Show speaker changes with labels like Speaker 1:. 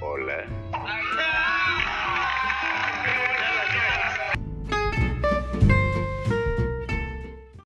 Speaker 1: Hola.